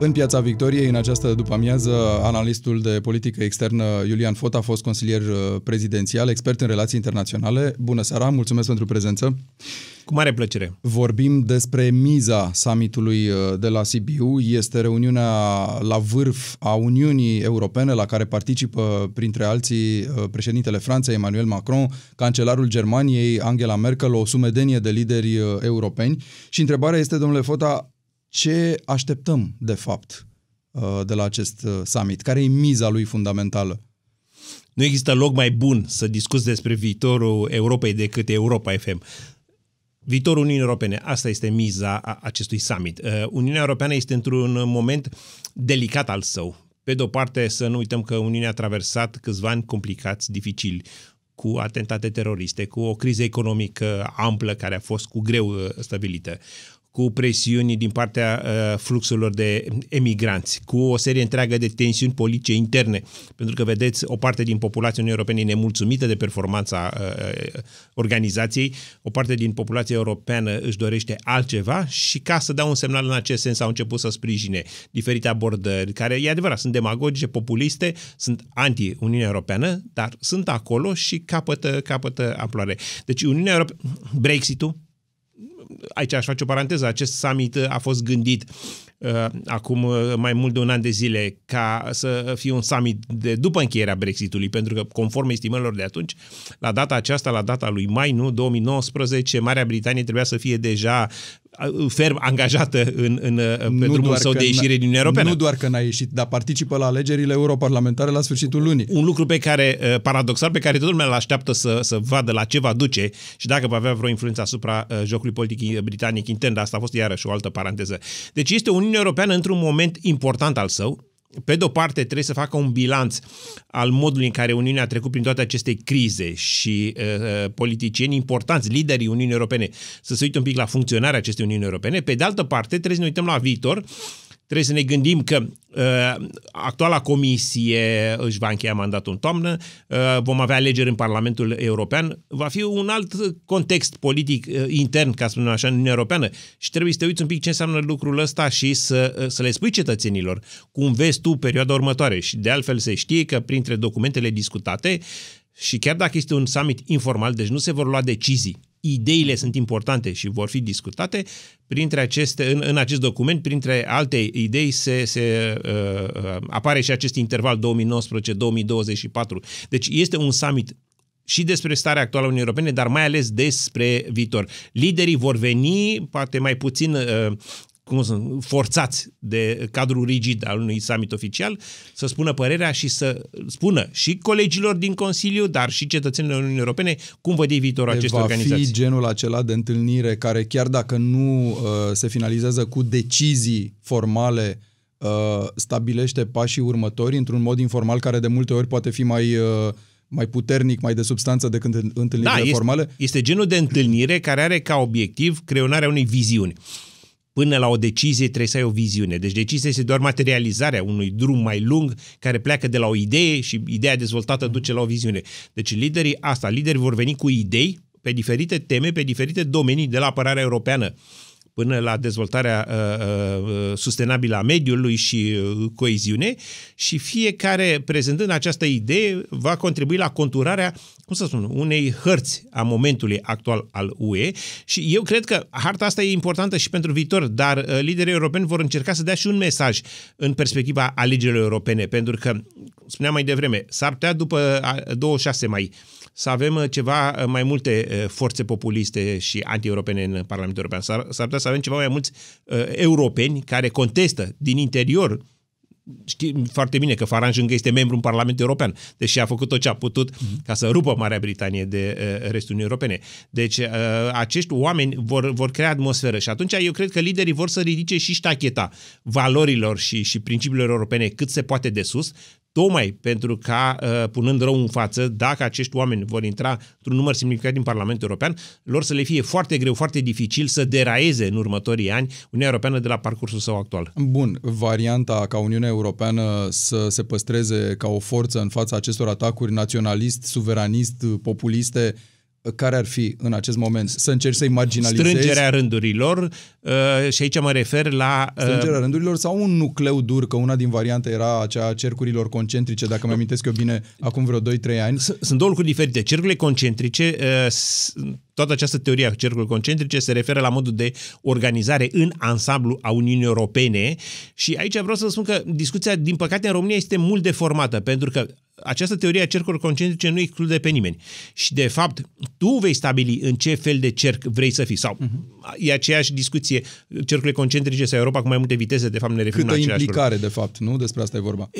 În Piața Victoriei, în această după-amiază, analistul de politică externă Iulian Fot a fost consilier uh, prezidențial, expert în relații internaționale. Bună seara, mulțumesc pentru prezență. Cu mare plăcere. Vorbim despre miza summitului uh, de la Sibiu. Este reuniunea la vârf a Uniunii Europene, la care participă, printre alții, uh, președintele Franței, Emmanuel Macron, cancelarul Germaniei, Angela Merkel, o sumedenie de lideri europeni. Și întrebarea este, domnule Fota, ce așteptăm, de fapt, uh, de la acest uh, summit? Care e miza lui fundamentală? Nu există loc mai bun să discuți despre viitorul Europei decât Europa FM. Viitorul Uniunii Europene, asta este miza acestui summit. Uh, Uniunea Europeană este într-un moment delicat al său. Pe de o parte, să nu uităm că Uniunea a traversat câțiva ani complicați, dificili, cu atentate teroriste, cu o criză economică amplă care a fost cu greu stabilită cu presiuni din partea uh, fluxurilor de emigranți, cu o serie întreagă de tensiuni politice interne, pentru că, vedeți, o parte din populația Uniunii Europene e nemulțumită de performanța uh, organizației, o parte din populația europeană își dorește altceva și ca să dau un semnal în acest sens au început să sprijine diferite abordări, care, e adevărat, sunt demagogice, populiste, sunt anti-Uniunea Europeană, dar sunt acolo și capătă, capătă amploare. Deci Uniunea Europeană, Brexit-ul, aici aș face o paranteză, acest summit a fost gândit uh, acum uh, mai mult de un an de zile ca să fie un summit de după încheierea Brexitului, pentru că conform estimărilor de atunci, la data aceasta, la data lui mai, nu, 2019, Marea Britanie trebuia să fie deja ferm angajată în, în, pe drumul său de ieșire din Uniunea Europeană. Nu doar că n-a ieșit, dar participă la alegerile europarlamentare la sfârșitul lunii. Un lucru pe care, uh, paradoxal, pe care toată lumea îl așteaptă să, să vadă la ce va duce și dacă va avea vreo influență asupra uh, jocului politic britanic intern, dar asta a fost iarăși o altă paranteză. Deci este Uniunea Europeană într-un moment important al său, pe de-o parte, trebuie să facă un bilanț al modului în care Uniunea a trecut prin toate aceste crize și uh, uh, politicieni importanți, liderii Uniunii Europene, să se uite un pic la funcționarea acestei Uniuni Europene. Pe de altă parte, trebuie să ne uităm la viitor Trebuie să ne gândim că uh, actuala comisie își va încheia mandatul în toamnă, uh, vom avea alegeri în Parlamentul European, va fi un alt context politic uh, intern, ca să spunem așa, în Uniunea Europeană. Și trebuie să te uiți un pic ce înseamnă lucrul ăsta și să, uh, să le spui cetățenilor cum vezi tu perioada următoare. Și de altfel se știe că printre documentele discutate și chiar dacă este un summit informal, deci nu se vor lua decizii ideile sunt importante și vor fi discutate, printre aceste, în, în acest document, printre alte idei, se, se uh, uh apare și acest interval 2019-2024. Deci este un summit și despre starea actuală a Uniunii Europene, dar mai ales despre viitor. Liderii vor veni, poate mai puțin uh, cum sunt, forțați de cadrul rigid al unui summit oficial, să spună părerea și să spună și colegilor din Consiliu, dar și cetățenilor Uniunii Europene, cum văd ei viitorul acestei organizații. Va fi genul acela de întâlnire care, chiar dacă nu uh, se finalizează cu decizii formale, uh, stabilește pașii următori într-un mod informal care de multe ori poate fi mai... Uh, mai puternic, mai de substanță decât întâlnirile da, este, formale? Este genul de întâlnire care are ca obiectiv creionarea unei viziuni până la o decizie trebuie să ai o viziune. Deci decizia este doar materializarea unui drum mai lung care pleacă de la o idee și ideea dezvoltată duce la o viziune. Deci liderii asta, liderii vor veni cu idei pe diferite teme, pe diferite domenii de la apărarea europeană până la dezvoltarea uh, uh, sustenabilă a mediului și uh, coeziune și fiecare, prezentând această idee, va contribui la conturarea, cum să spun, unei hărți a momentului actual al UE și eu cred că harta asta e importantă și pentru viitor, dar uh, liderii europeni vor încerca să dea și un mesaj în perspectiva alegerilor europene, pentru că, spuneam mai devreme, s-ar putea după 26 mai să avem uh, ceva uh, mai multe uh, forțe populiste și anti-europene în Parlamentul European. S-ar, s-ar putea să avem ceva mai mulți uh, europeni care contestă din interior Știi foarte bine că Farage încă este membru în Parlamentul European, deși a făcut tot ce a putut mm-hmm. ca să rupă Marea Britanie de uh, restul Uniunii Europene. Deci uh, acești oameni vor, vor crea atmosferă și atunci eu cred că liderii vor să ridice și ștacheta valorilor și, și principiilor europene cât se poate de sus, tocmai pentru ca, uh, punând rău în față, dacă acești oameni vor intra într-un număr semnificativ din Parlamentul European, lor să le fie foarte greu, foarte dificil să deraieze în următorii ani Uniunea Europeană de la parcursul său actual. Bun, varianta ca Uniunea Europeană să se păstreze ca o forță în fața acestor atacuri naționalist, suveranist, populiste, care ar fi în acest moment? Să încerci să-i marginalizezi? Strângerea rândurilor uh, și aici mă refer la... Uh, Strângerea rândurilor sau un nucleu dur, că una din variante era aceea a cercurilor concentrice, dacă mi amintesc eu bine, acum vreo 2-3 ani. Sunt două lucruri diferite. Cercurile concentrice, uh, toată această teorie a cercurilor concentrice se referă la modul de organizare în ansamblu a Uniunii Europene și aici vreau să spun că discuția, din păcate, în România este mult deformată, pentru că această teorie a cercurilor concentrice nu exclude pe nimeni. Și, de fapt, tu vei stabili în ce fel de cerc vrei să fii. Sau uh-huh. e aceeași discuție, cercurile concentrice sau Europa cu mai multe viteze, de fapt ne referim Câtă la implicare, lucru. de fapt, nu? Despre asta e vorba.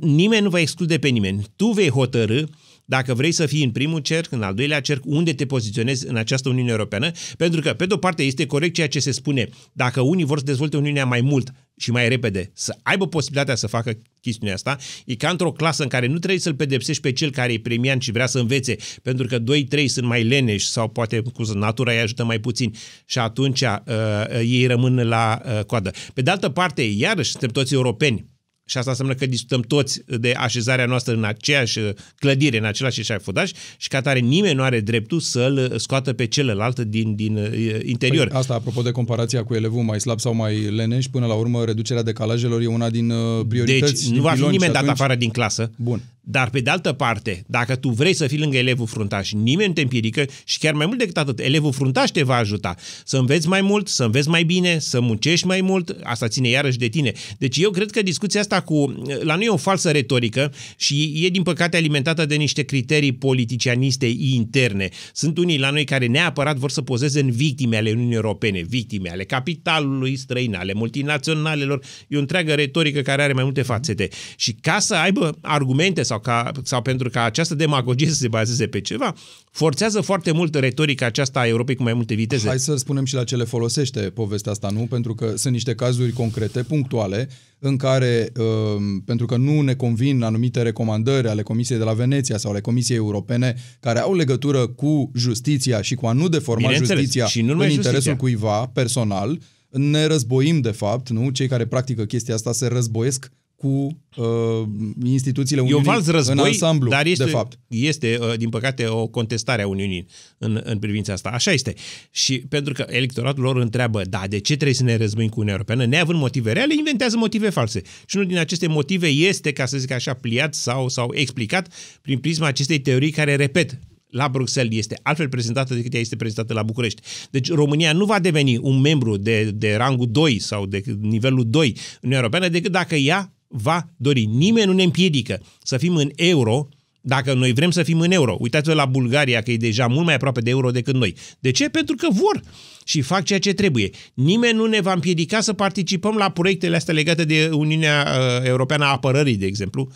Nimeni nu va exclude pe nimeni. Tu vei hotărâ dacă vrei să fii în primul cerc, în al doilea cerc, unde te poziționezi în această Uniune Europeană, pentru că, pe de-o parte, este corect ceea ce se spune, dacă unii vor să dezvolte Uniunea mai mult și mai repede, să aibă posibilitatea să facă chestiunea asta, e ca într-o clasă în care nu trebuie să-l pedepsești pe cel care e premiant și vrea să învețe, pentru că 2-3 sunt mai leneși sau poate cu natura îi ajută mai puțin și atunci uh, uh, ei rămân la uh, coadă. Pe de altă parte, iarăși, suntem toți europeni, și asta înseamnă că discutăm toți de așezarea noastră în aceeași clădire, în același eșafodaș și ca tare nimeni nu are dreptul să-l scoată pe celălalt din, din uh, interior. Păi asta, apropo de comparația cu elevul mai slab sau mai leneș, până la urmă reducerea decalajelor e una din uh, priorități. Deci nu va fi nimeni dat afară din clasă. Bun. Dar, pe de altă parte, dacă tu vrei să fii lângă elevul fruntaș, nimeni nu te împiedică și chiar mai mult decât atât, elevul fruntaș te va ajuta să înveți mai mult, să înveți mai bine, să muncești mai mult, asta ține iarăși de tine. Deci eu cred că discuția asta cu, la noi e o falsă retorică și e din păcate alimentată de niște criterii politicianiste interne. Sunt unii la noi care neapărat vor să pozeze în victime ale Uniunii Europene, victime ale capitalului străin, ale multinaționalelor. E o întreagă retorică care are mai multe fațete. Și ca să aibă argumente sau sau, ca, sau pentru ca această demagogie să se bazeze pe ceva, forțează foarte mult retorica aceasta a Europei cu mai multe viteze. Hai să spunem și la ce le folosește povestea asta, nu? Pentru că sunt niște cazuri concrete, punctuale, în care, um, pentru că nu ne convin anumite recomandări ale Comisiei de la Veneția sau ale Comisiei Europene, care au legătură cu justiția și cu a nu deforma justiția și nu în interesul justiția. cuiva personal, ne războim, de fapt, nu? Cei care practică chestia asta se războiesc cu uh, instituțiile Uniunii e un război, în ansamblu, dar este, de fapt. Este, uh, din păcate, o contestare a Uniunii în, în privința asta. Așa este. Și pentru că electoratul lor întreabă, da, de ce trebuie să ne războim cu Uniunea Europeană? Neavând motive reale, inventează motive false. Și unul din aceste motive este, ca să zic așa, pliat sau, sau explicat prin prisma acestei teorii care, repet, la Bruxelles este altfel prezentată decât ea este prezentată la București. Deci România nu va deveni un membru de, de rangul 2 sau de nivelul 2 în Uniunea Europeană decât dacă ea va dori. Nimeni nu ne împiedică să fim în euro dacă noi vrem să fim în euro. Uitați-vă la Bulgaria, că e deja mult mai aproape de euro decât noi. De ce? Pentru că vor și fac ceea ce trebuie. Nimeni nu ne va împiedica să participăm la proiectele astea legate de Uniunea uh, Europeană a Apărării, de exemplu.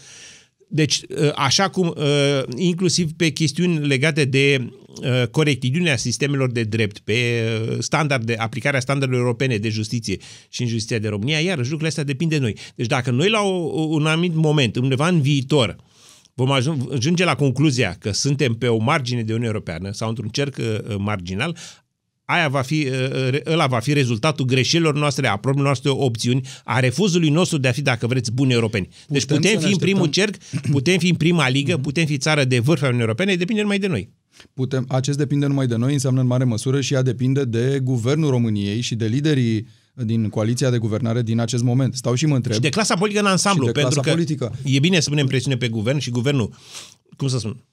Deci, uh, așa cum, uh, inclusiv pe chestiuni legate de Uh, corectitudinea sistemelor de drept, pe uh, standarde, aplicarea standardelor europene de justiție și în justiția de România, iar lucrurile astea depind de noi. Deci dacă noi la un anumit moment, undeva în viitor, vom ajunge la concluzia că suntem pe o margine de Uniune Europeană sau într-un cerc uh, marginal, aia va fi, ăla va fi rezultatul greșelilor noastre, a problemelor noastre opțiuni, a refuzului nostru de a fi, dacă vreți, buni europeni. Deci putem, putem fi în primul cerc, putem fi în prima ligă, putem fi țară de vârf a Uniunii Europene, depinde numai de noi. Putem, acest depinde numai de noi, înseamnă în mare măsură și ea depinde de guvernul României și de liderii din coaliția de guvernare din acest moment. Stau și mă întreb. Și de clasa politică în ansamblu, și de pentru că politică. e bine să punem presiune pe guvern și guvernul, cum să spun,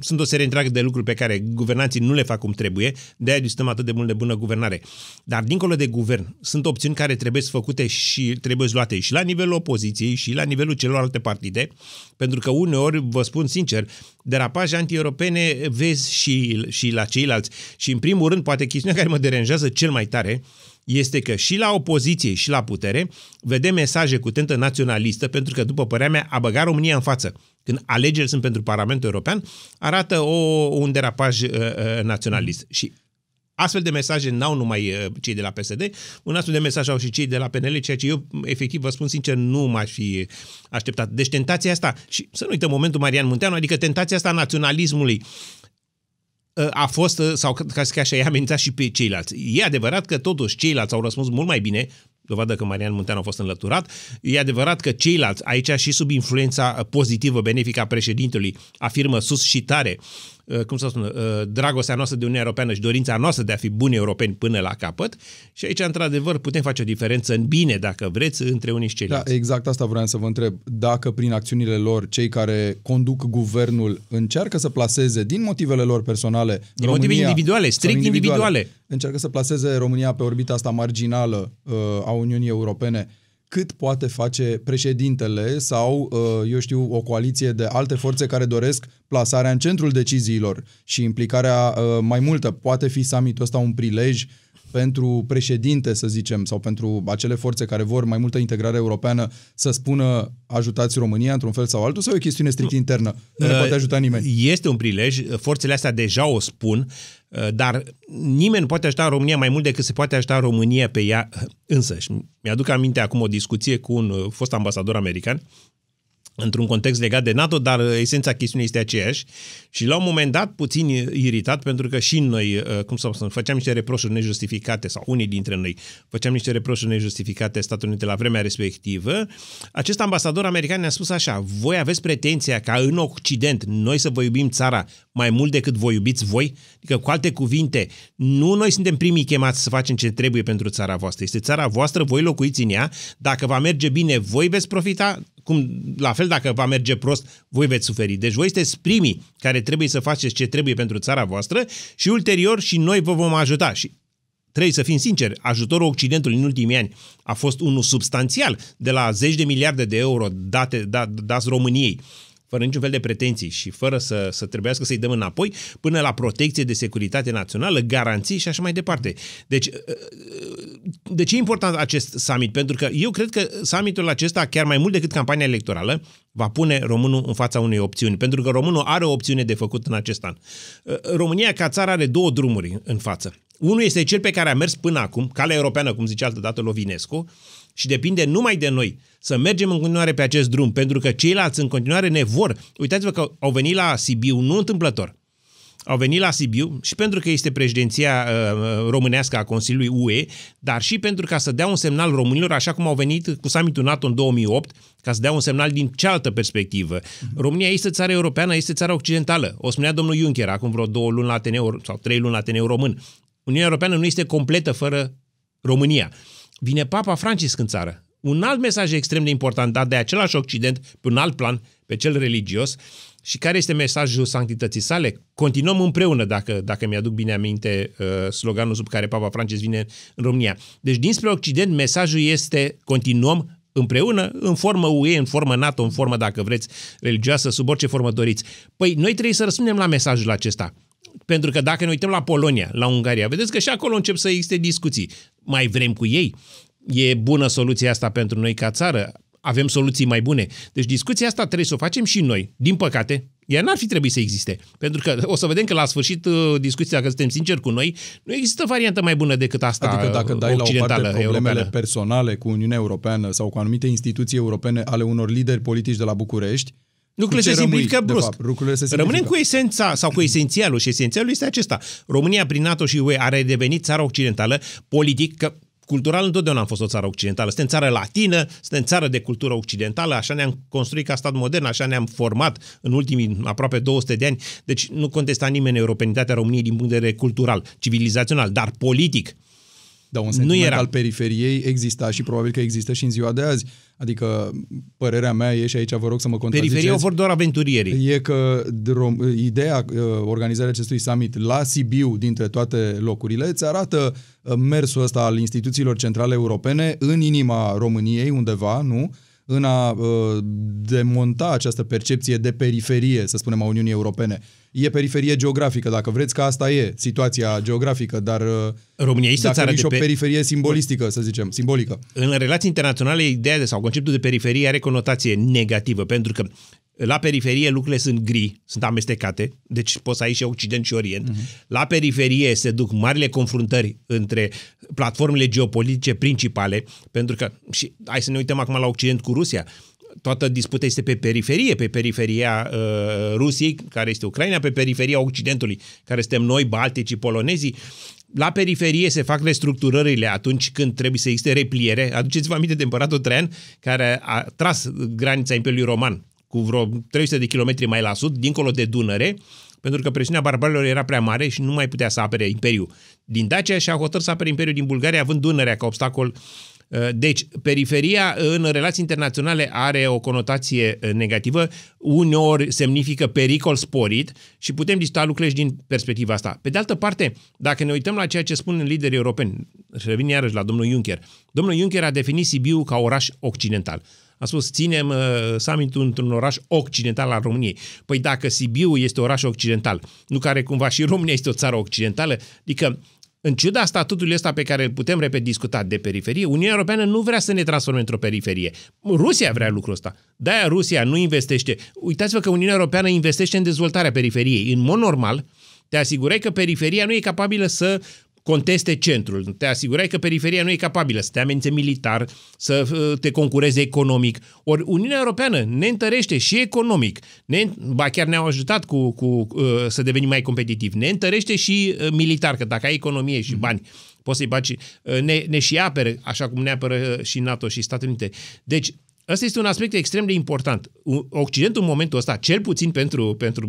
sunt o serie întreagă de lucruri pe care guvernanții nu le fac cum trebuie, de aia discutăm atât de mult de bună guvernare. Dar dincolo de guvern, sunt opțiuni care trebuie făcute și trebuie luate și la nivelul opoziției și la nivelul celorlalte partide, pentru că uneori, vă spun sincer, derapaje anti-europene vezi și, și la ceilalți. Și în primul rând, poate chestiunea care mă deranjează cel mai tare este că și la opoziție și la putere vedem mesaje cu tentă naționalistă, pentru că, după părerea mea, a băga România în față când alegerile sunt pentru Parlamentul European, arată o, un derapaj uh, uh, naționalist. Și Astfel de mesaje n-au numai uh, cei de la PSD, un astfel de mesaj au și cei de la PNL, ceea ce eu, efectiv, vă spun sincer, nu m-aș fi așteptat. Deci tentația asta, și să nu uităm momentul Marian Munteanu, adică tentația asta a naționalismului uh, a fost, uh, sau ca să așa, i-a amenințat și pe ceilalți. E adevărat că totuși ceilalți au răspuns mult mai bine, dovadă că Marian Munteanu a fost înlăturat. E adevărat că ceilalți, aici și sub influența pozitivă, benefică a președintelui, afirmă sus și tare uh, cum să spun, uh, dragostea noastră de Uniunea Europeană și dorința noastră de a fi buni europeni până la capăt. Și aici, într-adevăr, putem face o diferență în bine, dacă vreți, între unii și Da, ceilalți. exact asta vreau să vă întreb. Dacă prin acțiunile lor, cei care conduc guvernul încearcă să placeze, din motivele lor personale, Din motive individuale, sau strict individuale. încearcă să placeze România pe orbita asta marginală uh, a Uniunii Europene, cât poate face președintele sau, uh, eu știu, o coaliție de alte forțe care doresc plasarea în centrul deciziilor și implicarea uh, mai multă. Poate fi summitul ăsta un prilej pentru președinte, să zicem, sau pentru acele forțe care vor mai multă integrare europeană să spună ajutați România într-un fel sau altul sau e o chestiune strict internă? Nu ne Uh, poate ajuta nimeni. Este un prilej, forțele astea deja o spun, uh, dar nimeni nu poate ajuta România mai mult decât se poate ajuta România pe ea însăși. Mi-aduc aminte acum o discuție cu un uh, fost ambasador american într-un context legat de NATO, dar uh, esența chestiunii este aceeași. Și la un moment dat, puțin iritat, pentru că și noi, uh, cum să spun, făceam niște reproșuri nejustificate, sau unii dintre noi făceam niște reproșuri nejustificate Statele Unite la vremea respectivă, acest ambasador american ne-a spus așa, voi aveți pretenția ca în Occident noi să vă iubim țara mai mult decât vă iubiți voi? Adică, cu alte cuvinte, nu noi suntem primii chemați să facem ce trebuie pentru țara voastră. Este țara voastră, voi locuiți în ea, dacă va merge bine, voi veți profita, cum, la fel dacă va merge prost, voi veți suferi. Deci voi sunteți primii care trebuie să faceți ce trebuie pentru țara voastră și ulterior și noi vă vom ajuta. Și trebuie să fim sinceri, ajutorul Occidentului în ultimii ani a fost unul substanțial, de la zeci de miliarde de euro date, da, dați României, fără niciun fel de pretenții și fără să, să trebuiască să-i dăm înapoi, până la protecție de securitate națională, garanții și așa mai departe. Deci, de ce e important acest summit? Pentru că eu cred că summitul acesta, chiar mai mult decât campania electorală, va pune românul în fața unei opțiuni. Pentru că românul are o opțiune de făcut în acest an. România, ca țară, are două drumuri în față. Unul este cel pe care a mers până acum, calea europeană, cum zice altă dată Lovinescu, și depinde numai de noi să mergem în continuare pe acest drum, pentru că ceilalți în continuare ne vor. Uitați-vă că au venit la Sibiu, nu întâmplător. Au venit la Sibiu și pentru că este președinția uh, românească a Consiliului UE, dar și pentru ca să dea un semnal românilor, așa cum au venit cu summitul NATO în 2008, ca să dea un semnal din cealaltă perspectivă. Uh-huh. România este țara europeană, este țara occidentală. O spunea domnul Juncker acum vreo două luni la Ateneu, sau trei luni la Ateneu Român. Uniunea Europeană nu este completă fără România. Vine Papa Francisc în țară. Un alt mesaj extrem de important dat de același Occident, pe un alt plan, pe cel religios, și care este mesajul sanctității sale? Continuăm împreună, dacă, dacă mi-aduc bine aminte uh, sloganul sub care Papa Francis vine în România. Deci, dinspre Occident, mesajul este continuăm împreună, în formă UE, în formă NATO, în formă, dacă vreți, religioasă, sub orice formă doriți. Păi, noi trebuie să răspundem la mesajul acesta. Pentru că dacă ne uităm la Polonia, la Ungaria, vedeți că și acolo încep să existe discuții. Mai vrem cu ei? E bună soluția asta pentru noi ca țară? Avem soluții mai bune. Deci discuția asta trebuie să o facem și noi. Din păcate, ea n-ar fi trebuit să existe. Pentru că o să vedem că la sfârșit uh, discuția, dacă suntem sinceri cu noi, nu există variantă mai bună decât asta Adică dacă dai la o parte problemele europeană. personale cu Uniunea Europeană sau cu anumite instituții europene ale unor lideri politici de la București, Lucrurile se simplifică brusc. Fapt, lucrurile se Rămânem cu esența sau cu esențialul și esențialul este acesta. România prin NATO și UE are devenit țara occidentală politic, că cultural întotdeauna am fost o țară occidentală. Suntem țară latină, suntem țară de cultură occidentală, așa ne-am construit ca stat modern, așa ne-am format în ultimii aproape 200 de ani. Deci nu contesta nimeni europenitatea României din punct de vedere cultural, civilizațional, dar politic. Da, un sentiment nu era. al periferiei exista și probabil că există și în ziua de azi. Adică, părerea mea e, și aici vă rog să mă contraziceți. Periferia vor doar aventurierii. E că ideea organizarea acestui summit la Sibiu, dintre toate locurile, îți arată mersul ăsta al instituțiilor centrale europene în inima României, undeva, nu? În a uh, demonta această percepție de periferie, să spunem, a Uniunii Europene. E periferie geografică, dacă vreți că asta e situația geografică, dar uh, România este dacă țară și de o pe... periferirie simbolistică, să zicem, simbolică. În relații internaționale, ideea de, sau conceptul de periferie are conotație negativă, pentru că la periferie lucrurile sunt gri, sunt amestecate, deci poți să ai și Occident și Orient. Uh-huh. La periferie se duc marile confruntări între platformele geopolitice principale, pentru că, și hai să ne uităm acum la Occident cu Rusia, toată disputa este pe periferie, pe periferia uh, Rusiei, care este Ucraina, pe periferia Occidentului, care suntem noi, balticii, polonezii. La periferie se fac restructurările atunci când trebuie să existe repliere. Aduceți-vă aminte de împăratul Traian, care a tras granița Imperiului Roman cu vreo 300 de kilometri mai la sud, dincolo de Dunăre, pentru că presiunea barbarilor era prea mare și nu mai putea să apere Imperiul. Din Dacia și a hotărât să apere Imperiul din Bulgaria, având Dunărea ca obstacol uh, deci, periferia în relații internaționale are o conotație uh, negativă, uneori semnifică pericol sporit și putem discuta lucrurile și din perspectiva asta. Pe de altă parte, dacă ne uităm la ceea ce spun liderii europeni, revin iarăși la domnul Juncker, domnul Juncker a definit Sibiu ca oraș occidental. A spus, ținem uh, summitul într-un oraș occidental al României. Păi dacă Sibiu este oraș occidental, nu care cumva și România este o țară occidentală, adică în ciuda statutului ăsta pe care îl putem, repet, discuta de periferie, Uniunea Europeană nu vrea să ne transforme într-o periferie. Rusia vrea lucrul ăsta. De-aia Rusia nu investește. Uitați-vă că Uniunea Europeană investește în dezvoltarea periferiei. În mod normal, te asigurai că periferia nu e capabilă să conteste centrul. Te asigurai că periferia nu e capabilă să te amenințe militar, să uh, te concureze economic. Ori Uniunea Europeană ne întărește și economic, ne, ba chiar ne-au ajutat cu, cu, uh, să devenim mai competitivi, ne întărește și uh, militar, că dacă ai economie și bani, poți să-i baci, ne, ne și apără, așa cum ne apără și NATO și Statele Unite. Deci, Asta este un aspect extrem de important. Occidentul în momentul ăsta, cel puțin pentru, pentru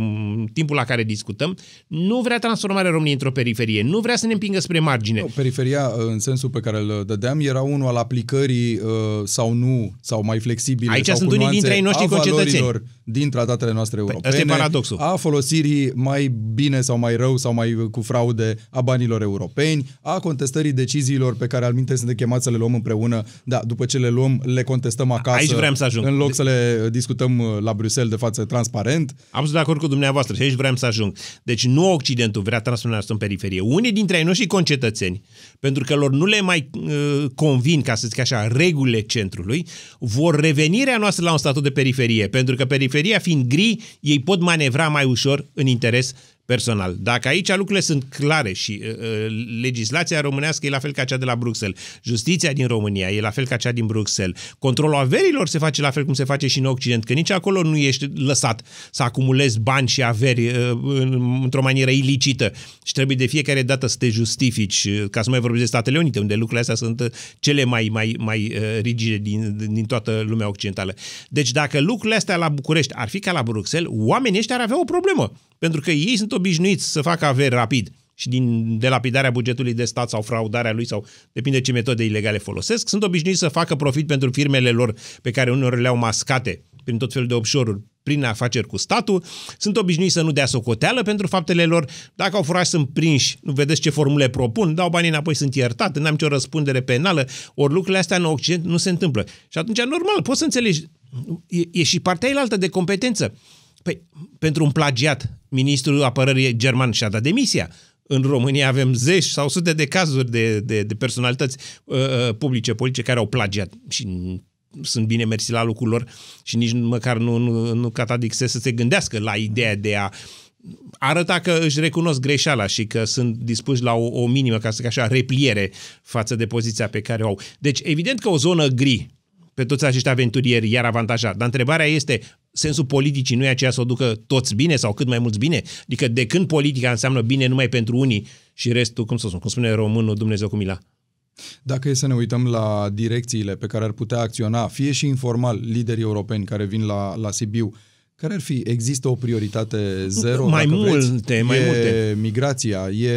timpul la care discutăm, nu vrea transformarea României într-o periferie, nu vrea să ne împingă spre margine. Nu, periferia, în sensul pe care îl dădeam, era unul al aplicării uh, sau nu, sau mai flexibile. Aici sau sunt unii dintre ei noștri concetățeni. Din tratatele noastre europene. Păi, asta e paradoxul. A folosirii mai bine sau mai rău sau mai cu fraude a banilor europeni, a contestării deciziilor pe care al minte sunt chemați să le luăm împreună, da, după ce le luăm, le contestăm acasă aici vrem să ajung. În loc să le discutăm uh, la Bruxelles de față transparent. Am de acord cu dumneavoastră și aici vrem să ajung. Deci nu Occidentul vrea transformarea asta în periferie. Unii dintre ei noștri concetățeni, pentru că lor nu le mai uh, convin, ca să zic așa, regulile centrului, vor revenirea noastră la un statut de periferie. Pentru că periferia fiind gri, ei pot manevra mai ușor în interes personal. Dacă aici lucrurile sunt clare și uh, uh, legislația românească e la fel ca cea de la Bruxelles, justiția din România e la fel ca cea din Bruxelles, controlul averilor se face la fel cum se face și în Occident, că nici acolo nu ești lăsat să acumulezi bani și averi uh, într-o manieră ilicită și trebuie de fiecare dată să te justifici, uh, ca să mai vorbesc de Statele Unite, unde lucrurile astea sunt uh, cele mai, mai, mai uh, rigide din, din toată lumea occidentală. Deci dacă lucrurile astea la București ar fi ca la Bruxelles, oamenii ăștia ar avea o problemă, pentru că ei sunt obișnuiți să facă averi rapid și din delapidarea bugetului de stat sau fraudarea lui sau depinde ce metode ilegale folosesc, sunt obișnuiți să facă profit pentru firmele lor pe care uneori le-au mascate prin tot felul de offshore-uri, prin afaceri cu statul, sunt obișnuiți să nu dea socoteală pentru faptele lor, dacă au furat sunt prinși, nu vedeți ce formule propun, dau banii înapoi, sunt iertat, n-am nicio răspundere penală, ori lucrurile astea în Occident nu se întâmplă. Și atunci, normal, poți să înțelegi, e, e și partea elaltă de competență. Păi, pentru un plagiat, ministrul apărării german și-a dat demisia. În România avem zeci sau sute de cazuri de, de, de personalități uh, uh publice, politice care au plagiat și sunt bine mersi la locul lor și nici măcar nu, nu, nu catadixe să se gândească la ideea de a arăta că își recunosc greșeala și că sunt dispuși la o, o minimă, ca să zic așa, repliere față de poziția pe care o au. Deci, evident că o zonă gri pe toți acești aventurieri iar avantajat. Dar întrebarea este, sensul politicii nu e aceea să o ducă toți bine sau cât mai mulți bine? Adică de când politica înseamnă bine numai pentru unii și restul, cum să spun, cum spune românul Dumnezeu cu mila? Dacă e să ne uităm la direcțiile pe care ar putea acționa, fie și informal, liderii europeni care vin la, la Sibiu, care ar fi? Există o prioritate zero? Mai multe, vreți? mai e multe. migrația, e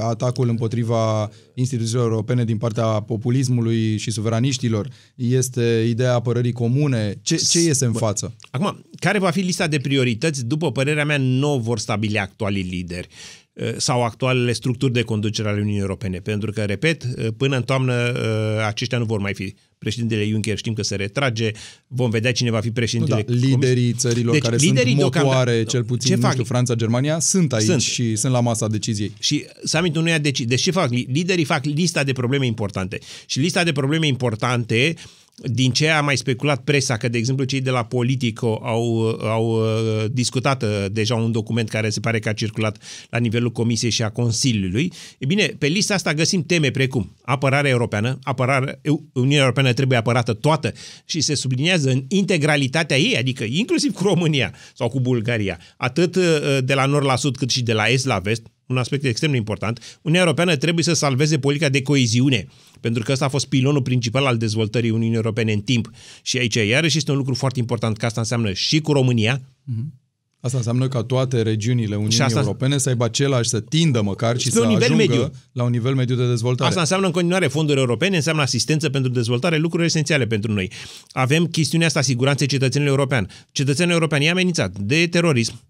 atacul împotriva instituțiilor europene din partea populismului și suveraniștilor, este ideea apărării comune. Ce, ce iese în față? Acum, care va fi lista de priorități? După părerea mea, nu vor stabili actualii lideri. Uh, sau actualele structuri de conducere ale Uniunii Europene. Pentru că, repet, uh, până în toamnă uh, aceștia nu vor mai fi. Președintele Juncker știm că se retrage, vom vedea cine va fi președintele. Nu, da, liderii țărilor deci, care liderii sunt motoare, cel puțin, ce nu fac? știu, Franța, Germania, sunt aici sunt. și sunt la masa deciziei. Și summitul nu ia deci, deci ce fac? Liderii fac lista de probleme importante. Și lista de probleme importante uh, din ce a mai speculat presa, că de exemplu cei de la Politico au, au uh, discutat uh, deja un document care se pare că a circulat la nivelul Comisiei și a Consiliului, e bine, pe lista asta găsim teme precum apărarea europeană, apărarea, Uniunea Europeană trebuie apărată toată și se subliniază în integralitatea ei, adică inclusiv cu România sau cu Bulgaria, atât uh, de la nord la sud cât și de la est la vest, un aspect extrem de important, Uniunea Europeană trebuie să salveze politica de coeziune, pentru că ăsta a fost pilonul principal al dezvoltării Uniunii Europene în timp. Și aici, iarăși, este un lucru foarte important, că asta înseamnă și cu România, uh-huh. Asta înseamnă ca toate regiunile Uniunii asta- Europene să aibă același, să tindă măcar și Spre să un nivel ajungă mediu. la un nivel mediu de dezvoltare. Asta înseamnă în continuare fonduri europene, înseamnă asistență pentru dezvoltare, lucruri esențiale pentru noi. Avem chestiunea asta siguranței cetățenilor european. Cetățenul european e amenințat de terorism,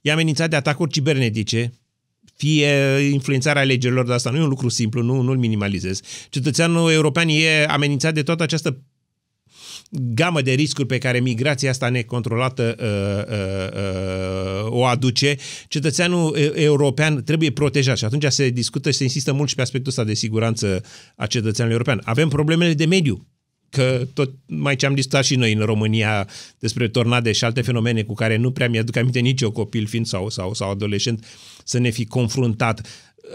e amenințat de atacuri cibernetice, fie influențarea alegerilor, dar asta nu e un lucru simplu, nu, nu-l minimalizez. Cetățeanul european e amenințat de toată această gamă de riscuri pe care migrația asta necontrolată uh, uh, uh, o aduce, cetățeanul e- european trebuie protejat și atunci se discută și se insistă mult și pe aspectul ăsta de siguranță a cetățeanului european. Avem problemele de mediu, că tot mai ce am discutat și noi în România despre tornade și alte fenomene cu care nu prea mi-aduc aminte nici eu copil fiind sau, sau, sau adolescent să ne fi confruntat.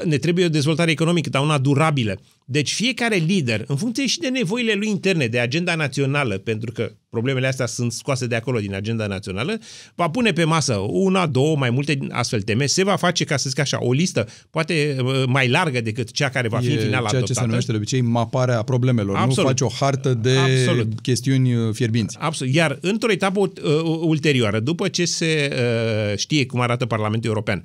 Ne trebuie o dezvoltare economică, dar una durabilă. Deci fiecare lider, în funcție și de nevoile lui interne, de agenda națională, pentru că problemele astea sunt scoase de acolo din agenda națională, va pune pe masă una, două, mai multe astfel teme, se va face, ca să zic așa, o listă poate uh, mai largă decât cea care va fi în e final ceea ce adoptată. se numește de obicei maparea problemelor. Absolut. Nu faci o hartă de Absolut. chestiuni uh, fierbinți. Absolut. Iar într-o etapă uh, ulterioară, după ce se uh, știe cum arată Parlamentul European,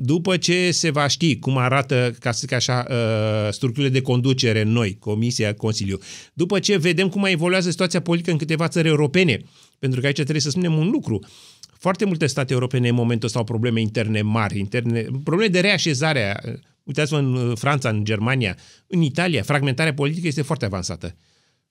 după ce se va ști cum arată, ca să zic așa, uh, structurile de conducere în noi, Comisia, Consiliu, după ce vedem cum mai evoluează situația politică în câteva țări europene, pentru că aici trebuie să spunem un lucru, foarte multe state europene în momentul ăsta au probleme interne mari, interne, probleme de reașezare. Uitați-vă în uh, Franța, în Germania, în Italia, fragmentarea politică este foarte avansată.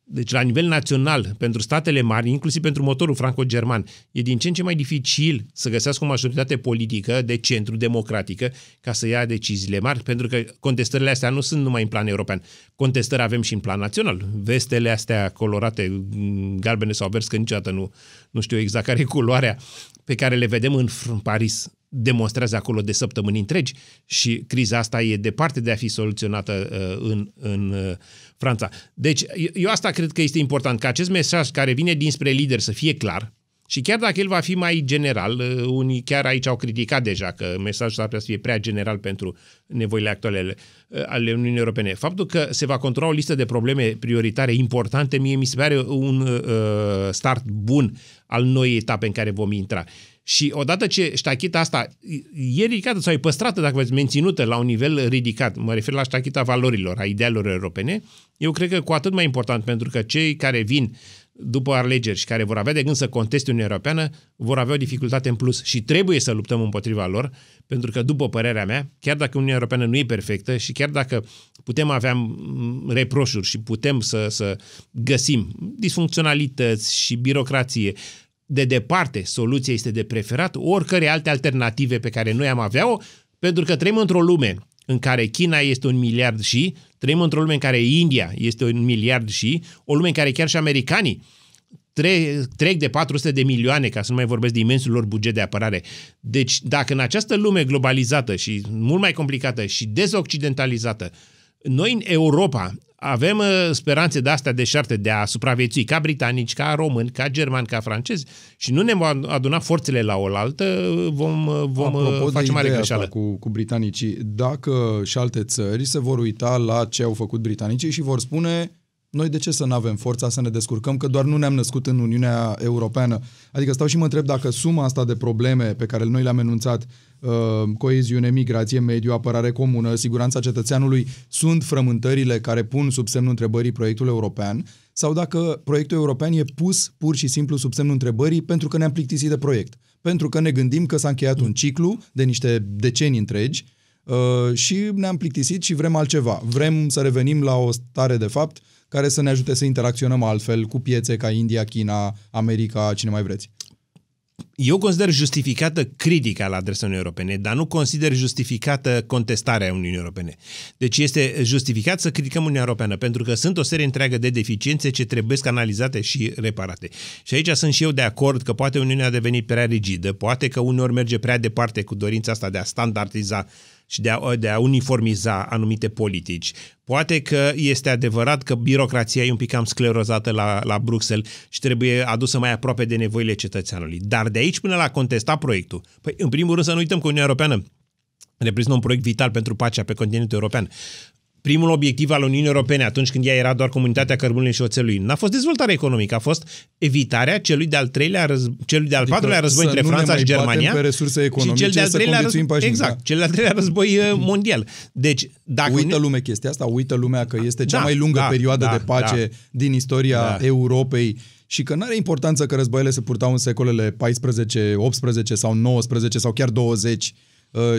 Deci, la nivel național, pentru statele mari, inclusiv pentru motorul franco-german, e din ce în ce mai dificil să găsească o majoritate politică de centru democratică ca să ia deciziile mari, pentru că contestările astea nu sunt numai în plan european. Contestări avem și în plan național. Vestele astea colorate, m, galbene sau verzi, că niciodată nu, nu știu exact care e culoarea, pe care le vedem în Fr- Paris, demonstrează acolo de săptămâni întregi și criza asta e departe de a fi soluționată uh, în, în uh, Franța. Deci eu asta cred că este important, ca acest mesaj care vine dinspre lider să fie clar și chiar dacă el va fi mai general, uh, unii chiar aici au criticat deja că mesajul s-ar putea să fie prea general pentru nevoile actuale ale, uh, ale Uniunii Europene. Faptul că se va controla o listă de probleme prioritare importante, mie mi se pare un uh, start bun al noii etape în care vom intra. Și odată ce ștachita asta e ridicată sau e păstrată, dacă veți, menținută la un nivel ridicat, mă refer la ștachita valorilor, a idealelor europene, eu cred că cu atât mai important, pentru că cei care vin după alegeri și care vor avea de gând să conteste Uniunea Europeană vor avea o dificultate în plus și trebuie să luptăm împotriva lor, pentru că, după părerea mea, chiar dacă Uniunea Europeană nu e perfectă și chiar dacă putem avea mm, reproșuri și putem să, să găsim disfuncționalități și birocrație, de departe soluția este de preferat oricărei alte alternative pe care noi am avea-o, pentru că trăim într-o lume în care China este un miliard și, trăim într-o lume în care India este un miliard și, o lume în care chiar și americanii tre- trec de 400 de milioane, ca să nu mai vorbesc de imensul lor buget de apărare. Deci, dacă în această lume globalizată și mult mai complicată și dezoccidentalizată, noi în Europa avem uh, speranțe de astea deșarte de a supraviețui ca britanici, ca români, ca germani, ca francezi și nu ne vom aduna forțele la oaltă, vom, uh, vom uh, Apropo face de mare ideea greșeală. asta cu, cu britanicii, dacă și alte țări se vor uita la ce au făcut britanicii și vor spune noi de ce să nu avem forța să ne descurcăm, că doar nu ne-am născut în Uniunea Europeană. Adică stau și mă întreb dacă suma asta de probleme pe care noi le-am enunțat, uh, coeziune, migrație, mediu, apărare comună, siguranța cetățeanului, sunt frământările care pun sub semnul întrebării proiectul european, sau dacă proiectul european e pus pur și simplu sub semnul întrebării pentru că ne-am plictisit de proiect. Pentru că ne gândim că s-a încheiat un ciclu de niște decenii întregi uh, și ne-am plictisit și vrem altceva. Vrem să revenim la o stare de fapt care să ne ajute să interacționăm altfel cu piețe ca India, China, America, cine mai vreți. Eu consider justificată critica la adresa Uniunii Europene, dar nu consider justificată contestarea Uniunii Europene. Deci este justificat să criticăm Uniunea Europeană, pentru că sunt o serie întreagă de deficiențe ce trebuie analizate și reparate. Și aici sunt și eu de acord că poate Uniunea a devenit prea rigidă, poate că uneori merge prea departe cu dorința asta de a standardiza și de a, de a uniformiza anumite politici. Poate că este adevărat că birocrația e un pic cam sclerozată la, la Bruxelles și trebuie adusă mai aproape de nevoile cetățeanului. Dar de aici până la contesta proiectul, păi în primul rând să nu uităm că Uniunea Europeană reprezintă un proiect vital pentru pacea pe continentul european primul obiectiv al Uniunii Europene atunci când ea era doar comunitatea cărbunului și oțelului. N-a fost dezvoltarea economică, a fost evitarea celui de-al treilea răz... celui de-al Adică patrulea război să între nu ne Franța mai și batem Germania pe resurse economice, și cel de-al să treilea conviețuim război, pașnic, exact, da. cel de-al treilea război uh, mondial. Deci, dacă Uită Uni- lumea chestia asta, uită lumea că este cea Da, mai lungă da, perioadă da, de pace da. din istoria Da. Europei și că nu are importanță că războaiele se purtau în secolele 14, 18 sau 19 sau chiar 20 uh,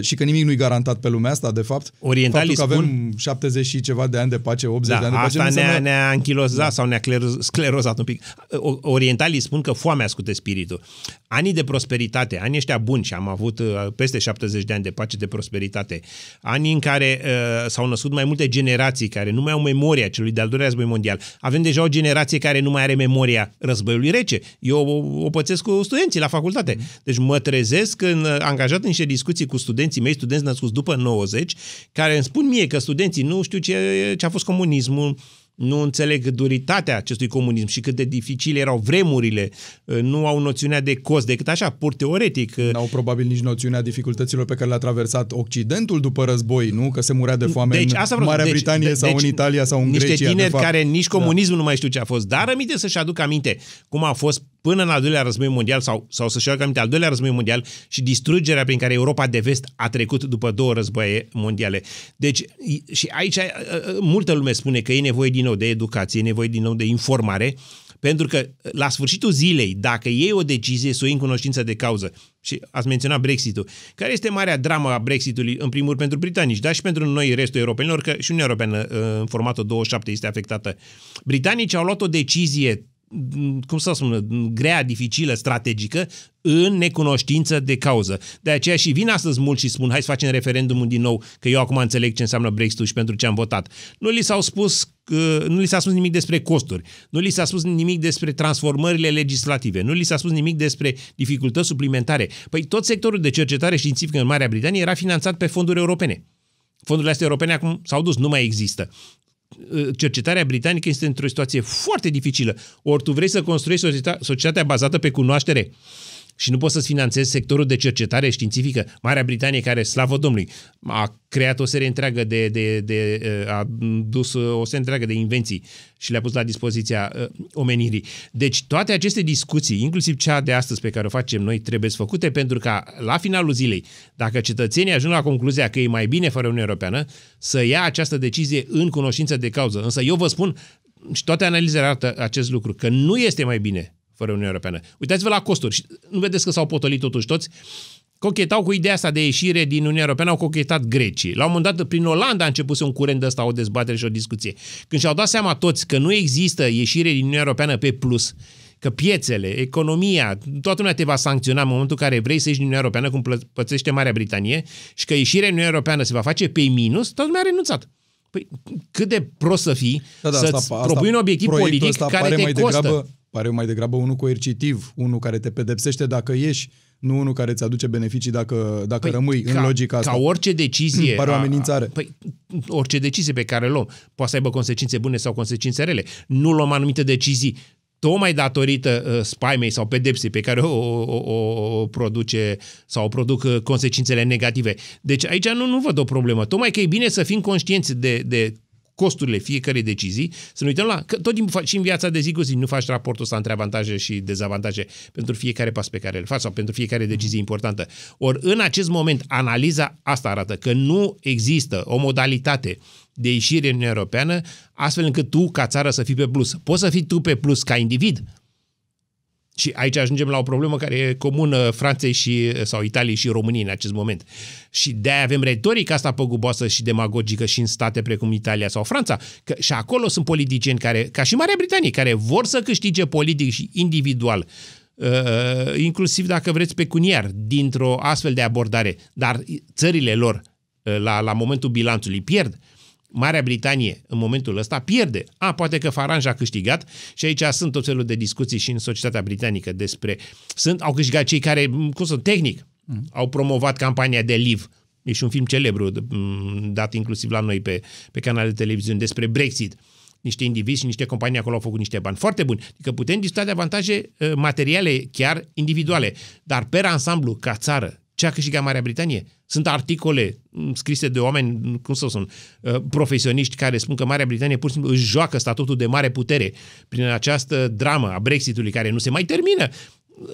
și că nimic nu-i garantat pe lumea asta, de fapt. Orientalii Faptul că spun- avem 70 și ceva de ani de pace, 80 de Da, ani de pace, asta nu ne-a, înseamnă- ne-a anchilozat da. sau ne-a scler- sclerozat un pic. O- Orientalii spun că foamea scută spiritul. Anii de prosperitate, anii ăștia buni și am avut uh, peste 70 de ani de pace de prosperitate, anii în care uh, s-au născut mai multe generații care nu mai au memoria celui de-al doilea război mondial. Avem deja o generație care nu mai are memoria războiului rece. Eu o, o pățesc cu studenții la facultate. Deci mă trezesc în, angajat în niște discuții cu studenții mei, studenți născuți după 90, care îmi spun mie că studenții nu știu ce, ce a fost comunismul, nu înțeleg duritatea acestui comunism și cât de dificile erau vremurile, nu au noțiunea de cost decât așa, pur teoretic. N-au probabil nici noțiunea dificultăților pe care le-a traversat Occidentul după război, nu? Că se murea de foame deci, în asta vreau, Marea deci, Britanie de- sau deci, în Italia sau în niște Grecia. tineri de fapt. care nici comunismul nu mai știu ce a fost, dar rămite să-și aducă aminte cum a fost până în al doilea război mondial sau, sau să-și aducă aminte al doilea război mondial și distrugerea prin care Europa de vest a trecut după două războaie mondiale. Deci, i- și aici uh, uh, multă lume spune că e nevoie din nou de educație, e nevoie din nou de informare, pentru că la sfârșitul zilei, dacă iei o decizie, să o iei în cunoștință de cauză, și ați menționat Brexitul, care este marea dramă a Brexitului, în primul rând pentru britanici, dar și pentru noi, restul europenilor, că și Uniunea Europeană uh, în formatul 27 este afectată. Britanicii au luat o decizie m, cum să spun, grea, dificilă, strategică, în necunoștință de cauză. De aceea și vin astăzi mulți și spun, hai să facem referendumul din nou, că eu acum înțeleg ce înseamnă Brexit și pentru ce am votat. Nu li s-au spus, uh, nu li s-a spus nimic despre costuri, nu li s-a spus nimic despre transformările legislative, nu li s-a spus nimic despre dificultăți suplimentare. Păi tot sectorul de cercetare științifică în Marea Britanie era finanțat pe fonduri europene. Fondurile astea europene acum s-au dus, nu mai există cercetarea britanică este într-o situație foarte dificilă. Ori tu vrei să construiești societa- societatea bazată pe cunoaștere și nu poți să-ți finanțezi sectorul de cercetare științifică. Marea Britanie, care, slavă Domnului, a creat o serie întreagă de, de, de a dus o serie întreagă de invenții și le-a pus la dispoziția uh, omenirii. Deci toate aceste discuții, inclusiv cea de astăzi pe care o facem noi, trebuie făcute pentru ca la finalul zilei, dacă cetățenii ajung la concluzia că e mai bine fără Uniunea Europeană, să ia această decizie în cunoștință de cauză. Însă eu vă spun, și toate analizele arată acest lucru, că nu este mai bine fără Uniunea Europeană. Uitați-vă la costuri. Și Nu vedeți că s-au potolit totuși toți? Cochetau cu ideea asta de ieșire din Uniunea Europeană, au cochetat grecii. La un moment dat, prin Olanda a început un curent ăsta, o dezbatere și o discuție. Când și-au dat seama toți că nu există ieșire din Uniunea Europeană pe plus, că piețele, economia, toată lumea te va sancționa în momentul în care vrei să ieși din Uniunea Europeană, cum plă- pățește Marea Britanie, și că ieșirea din Uniunea Europeană se va face pe minus, toată lumea a renunțat. Păi cât de prost să fii Da, da, să-ți asta- asta- propui un obiectiv proiectul politic ăsta care pare te mai costă. Degrabă, pare mai degrabă unul coercitiv, unul care te pedepsește dacă ieși, nu unul care îți aduce beneficii dacă, dacă păi, rămâi ca, în logica asta. Ca orice decizie... Pare o amenințare. păi, orice decizie pe care o luăm poate să aibă consecințe bune sau consecințe rele. Nu luăm anumite decizii tocmai datorită uh, spaimei sau pedepsei pe care o, o, o, o produce sau o produc uh, consecințele negative. Deci aici nu, nu văd o problemă. Tocmai că e bine să fim conștienți de, de costurile fiecarei decizii, să nu uităm la, că tot timpul faci și în viața de zi cu zi, nu faci raportul ăsta între avantaje și dezavantaje pentru fiecare pas pe care îl faci sau pentru fiecare decizie importantă. Ori în acest moment, analiza asta arată că nu există o modalitate de ieșire în Uniunea Europeană astfel încât tu, ca țară, să fii pe plus. Poți să fii tu pe plus ca individ, și aici ajungem la o problemă care e comună Franței și, sau Italiei și României în acest moment. Și de-aia avem retorica asta păguboasă și demagogică și în state precum Italia sau Franța. Că și acolo sunt politicieni care, ca și Marea Britanie, care vor să câștige politic și individual uh, inclusiv dacă vreți pecuniar, dintr-o astfel de abordare, dar țările lor uh, la, la momentul bilanțului pierd. Marea Britanie în momentul ăsta pierde. A, poate că Farage a câștigat și aici sunt tot felul de discuții și în societatea britanică despre... Sunt, au câștigat cei care, cum sunt, tehnic, mm. au promovat campania de Live. E și un film celebru dat inclusiv la noi pe, pe canal de televiziune despre Brexit niște indivizi și niște companii acolo au făcut niște bani. Foarte buni. Adică putem discuta de avantaje materiale chiar individuale, dar pe ansamblu, ca țară, ce a câștigat Marea Britanie. Sunt articole scrise de oameni, cum să spun, uh, profesioniști care spun că Marea Britanie pur și simplu își joacă statutul de mare putere prin această dramă a Brexitului care nu se mai termină.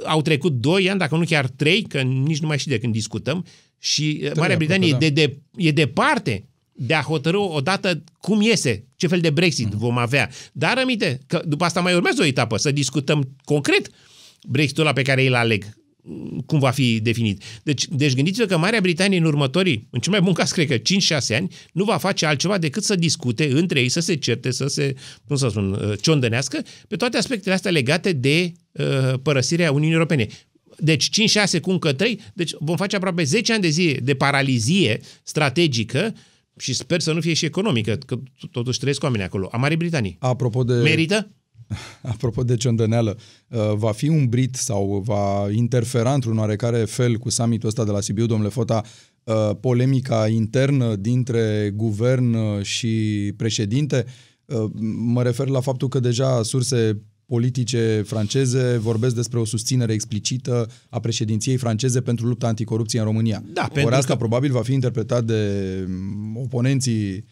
Au trecut 2 ani, dacă nu chiar 3, că nici nu mai știu de când discutăm, și uh, Marea Britanie da. e, de, de, e departe de a hotărâ odată cum iese, ce fel de Brexit mm. vom avea. Dar aminte că după asta mai urmează o etapă, să discutăm concret Brexitul ăla pe care îl aleg cum va fi definit. Deci, deci gândiți-vă că Marea Britanie în următorii, în cel mai bun caz, cred că 5-6 ani, nu va face altceva decât să discute între ei, să se certe, să se, cum să spun, uh, ciondănească pe toate aspectele astea legate de uh, părăsirea Uniunii Europene. Deci 5-6 cu încă 3, deci vom face aproape 10 ani de zi de paralizie strategică și sper să nu fie și economică, că totuși trăiesc oameni acolo. A Marii Britanii. Apropo de... Merită? apropo de ciondăneală, uh, va fi umbrit sau va interfera într-un oarecare fel cu summitul ăsta de la Sibiu, domnule Fota, uh, polemica internă dintre guvern și președinte? Uh, mă refer la faptul că deja surse politice franceze vorbesc despre o susținere explicită a președinției franceze pentru lupta anticorupție în România. Da, Ori asta că... probabil va fi interpretat de oponenții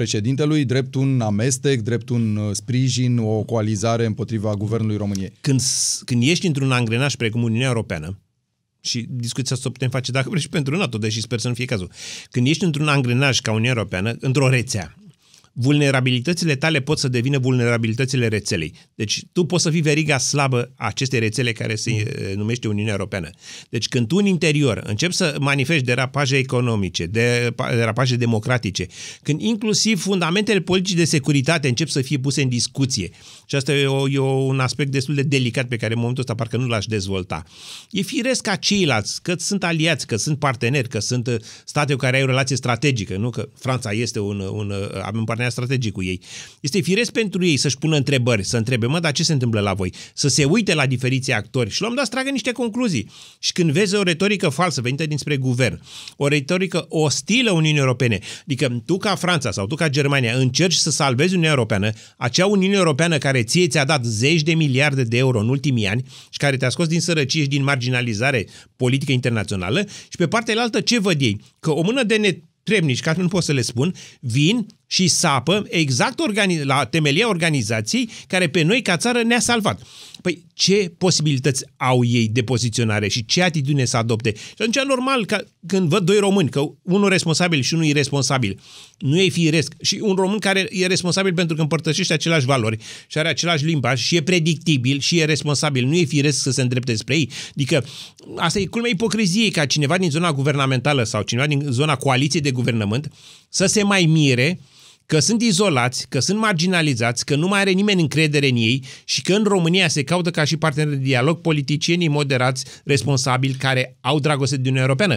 președintelui drept un amestec, drept un uh, sprijin, o coalizare împotriva guvernului României. Când, când ești într-un angrenaj precum Uniunea Europeană, și discuția asta o putem face dacă vrei și pentru NATO, deși sper să nu fie cazul. Când ești într-un angrenaj ca Uniunea Europeană, într-o rețea, vulnerabilitățile tale pot să devină vulnerabilitățile rețelei. Deci tu poți să fii veriga slabă a acestei rețele care se mm. numește Uniunea Europeană. Deci când tu în interior începi să manifesti derapaje economice, derapaje democratice, când inclusiv fundamentele politici de securitate încep să fie puse în discuție, și asta e, o, e un aspect destul de delicat pe care în momentul ăsta parcă nu l-aș dezvolta, e firesc ca ceilalți, că sunt aliați, că sunt parteneri, că sunt uh, state cu care ai o relație strategică, nu că Franța este un, un avem partener strategic cu ei. Este firesc pentru ei să-și pună întrebări, să întrebe, mă, dar ce se întâmplă la voi? Să se uite la diferiții actori și la un dat să tragă niște concluzii. Și când vezi o retorică falsă venită dinspre guvern, o retorică ostilă Uniunii Europene, adică tu ca Franța sau tu ca Germania încerci să salvezi Uniunea Europeană, acea Uniune Europeană care ție ți-a dat zeci de miliarde de euro în ultimii ani și care te-a scos din sărăcie și din marginalizare politică internațională și pe partea altă ce văd ei? Că o mână de net trebnici, ca nu pot să le spun, vin și sapă exact organi- la temelia organizației care pe noi ca țară ne-a salvat. Păi ce posibilități au ei de poziționare și ce atitudine să adopte? Și atunci e normal că când văd doi români, că unul responsabil și unul irresponsabil, nu e firesc. Și un român care e responsabil pentru că împărtășește aceleași valori și are același limbaj și e predictibil și e responsabil, nu e firesc să se îndrepte spre ei. Adică asta e culmea ipocriziei ca cineva din zona guvernamentală sau cineva din zona coaliției de guvernământ să se mai mire că sunt izolați, că sunt marginalizați, că nu mai are nimeni încredere în ei și că în România se caută ca și parteneri de dialog politicienii moderați, responsabili, care au dragoste de Uniunea Europeană.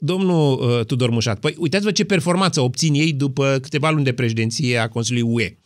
Domnul uh, Tudor Mușat, păi uitați-vă ce performanță obțin ei după câteva luni de președinție a Consiliului UE.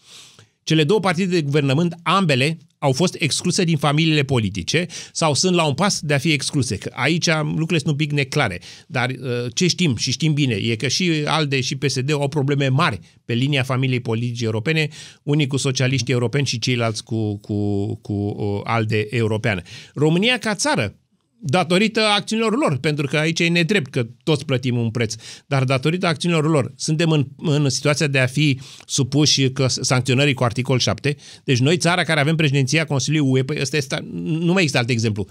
Cele două partide de guvernământ, ambele, au fost excluse din familiile politice sau sunt la un pas de a fi excluse. Că aici lucrurile sunt un pic neclare. Dar uh, ce știm și știm bine e că și ALDE și PSD au probleme mari pe linia familiei politice europene, unii cu socialiștii europeni și ceilalți cu, cu, cu uh, ALDE europeană. România ca țară datorită acțiunilor lor, pentru că aici e nedrept că toți plătim un preț, dar datorită acțiunilor lor suntem în, în situația de a fi supuși că sancționării cu articol 7. Deci noi, țara care avem președinția Consiliului UE, păi ăsta este, nu mai există alt exemplu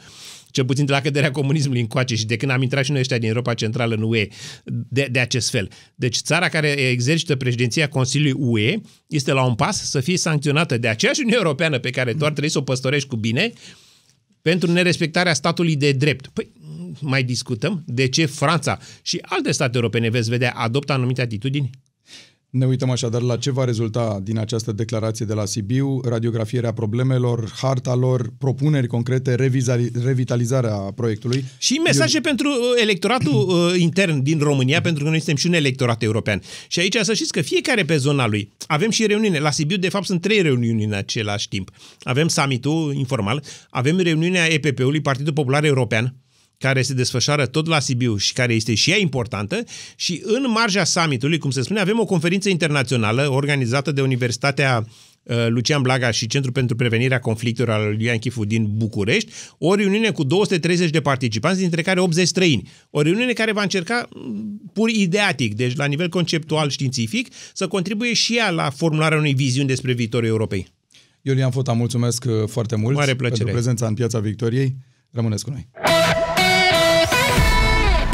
cel puțin de la căderea comunismului încoace și de când am intrat și noi ăștia din Europa Centrală în UE de, de acest fel. Deci țara care exercită președinția Consiliului UE este la un pas să fie sancționată de aceeași Uniune Europeană pe care doar trebuie să o păstorești cu bine, pentru nerespectarea statului de drept. Păi, mai discutăm de ce Franța și alte state europene, veți vedea, adoptă anumite atitudini? Ne uităm așadar la ce va rezulta din această declarație de la Sibiu, radiografierea problemelor, harta lor, propuneri concrete, revitalizarea proiectului. Și mesaje Eu... pentru uh, electoratul uh, intern din România, pentru că noi suntem și un electorat european. Și aici să știți că fiecare pe zona lui, avem și reuniune. La Sibiu, de fapt, sunt trei reuniuni în același timp. Avem summitul informal, avem reuniunea EPP-ului, Partidul Popular European, care se desfășoară tot la Sibiu și care este și ea importantă și în marja summitului, cum se spune, avem o conferință internațională organizată de Universitatea uh, Lucian Blaga și Centrul pentru Prevenirea Conflictelor al lui Ian Chifu din București, o reuniune cu 230 de participanți, dintre care 80 străini. O reuniune care va încerca mm, pur ideatic, deci la nivel conceptual științific, să contribuie și ea la formularea unei viziuni despre viitorul Europei. Iulian Fota, mulțumesc uh, foarte mult Mare plăcere. pentru prezența în Piața Victoriei. Rămâneți cu noi.